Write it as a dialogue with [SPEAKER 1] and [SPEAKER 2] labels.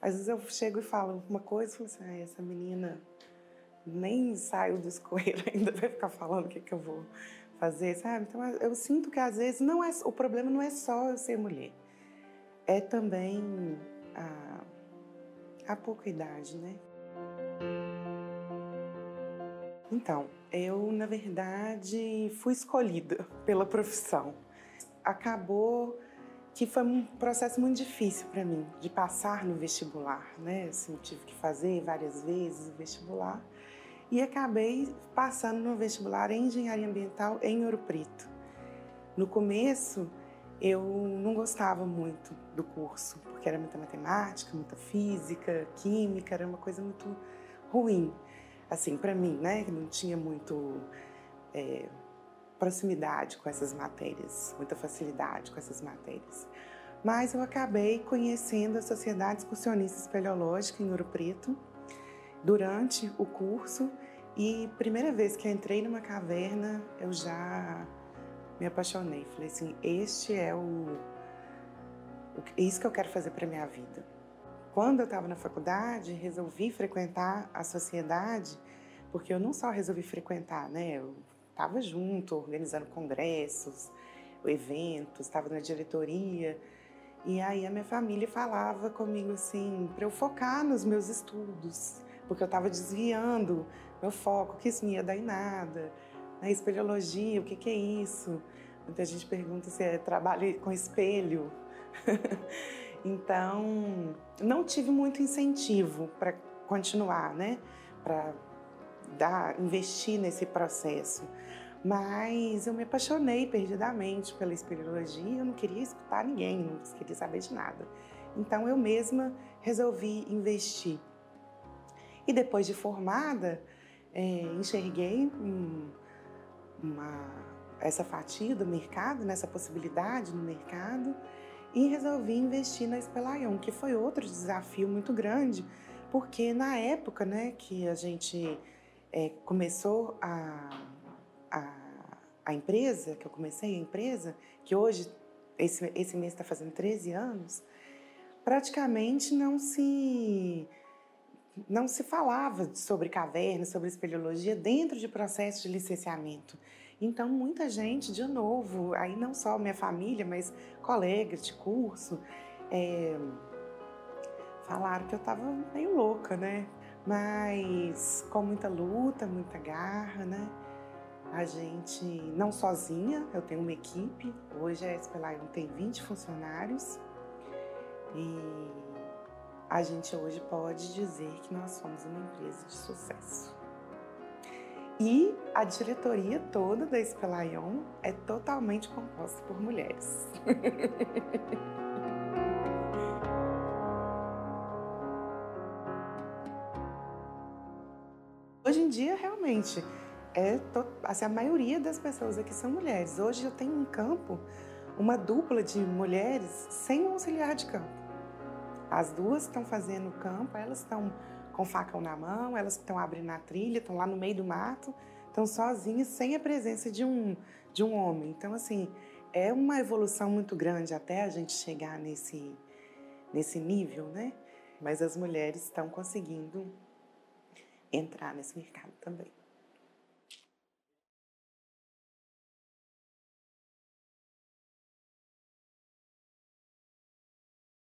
[SPEAKER 1] Às vezes eu chego e falo uma coisa e falo assim, ah, essa menina nem saiu do escoeiro ainda, vai ficar falando o que, que eu vou fazer, sabe? Então eu sinto que às vezes não é, o problema não é só eu ser mulher, é também a, a pouca idade, né? Então, eu na verdade fui escolhida pela profissão. Acabou que foi um processo muito difícil para mim de passar no vestibular, né? Assim, tive que fazer várias vezes o vestibular e acabei passando no vestibular em engenharia ambiental em Ouro Preto. No começo, eu não gostava muito do curso, porque era muita matemática, muita física, química, era uma coisa muito ruim, assim, para mim, né? Não tinha muito é, proximidade com essas matérias, muita facilidade com essas matérias. Mas eu acabei conhecendo a Sociedade Excursionista Espeleológica em Ouro Preto durante o curso e primeira vez que entrei numa caverna, eu já me apaixonei. Falei assim, este é o, o isso que eu quero fazer para minha vida. Quando eu estava na faculdade, resolvi frequentar a sociedade, porque eu não só resolvi frequentar, né? Eu estava junto, organizando congressos, eventos, estava na diretoria. E aí a minha família falava comigo assim, para eu focar nos meus estudos, porque eu estava desviando meu foco, que isso não ia dar em nada. Na né? espeleologia, o que, que é isso? Muita gente pergunta se é trabalho com espelho. então, não tive muito incentivo para continuar, né? Dar, investir nesse processo. Mas eu me apaixonei perdidamente pela espeleologia, eu não queria escutar ninguém, não queria saber de nada. Então eu mesma resolvi investir. E depois de formada, é, enxerguei um, uma, essa fatia do mercado, nessa possibilidade no mercado, e resolvi investir na Espelaion, que foi outro desafio muito grande, porque na época né, que a gente é, começou a, a, a, empresa, que eu comecei a empresa, que hoje, esse, esse mês está fazendo 13 anos, praticamente não se não se falava sobre cavernas, sobre espeleologia dentro de processo de licenciamento. Então, muita gente, de novo, aí não só minha família, mas colegas de curso, é, falaram que eu estava meio louca, né? Mas com muita luta, muita garra, né? A gente, não sozinha, eu tenho uma equipe, hoje a Espelaion tem 20 funcionários e a gente hoje pode dizer que nós somos uma empresa de sucesso. E a diretoria toda da Espelaion é totalmente composta por mulheres. Hoje em dia, realmente, é assim, a maioria das pessoas aqui são mulheres. Hoje eu tenho em campo uma dupla de mulheres sem um auxiliar de campo. As duas estão fazendo campo, elas estão com facão na mão, elas estão abrindo a trilha, estão lá no meio do mato, estão sozinhas, sem a presença de um, de um homem. Então, assim, é uma evolução muito grande até a gente chegar nesse, nesse nível, né? Mas as mulheres estão conseguindo entrar nesse mercado também.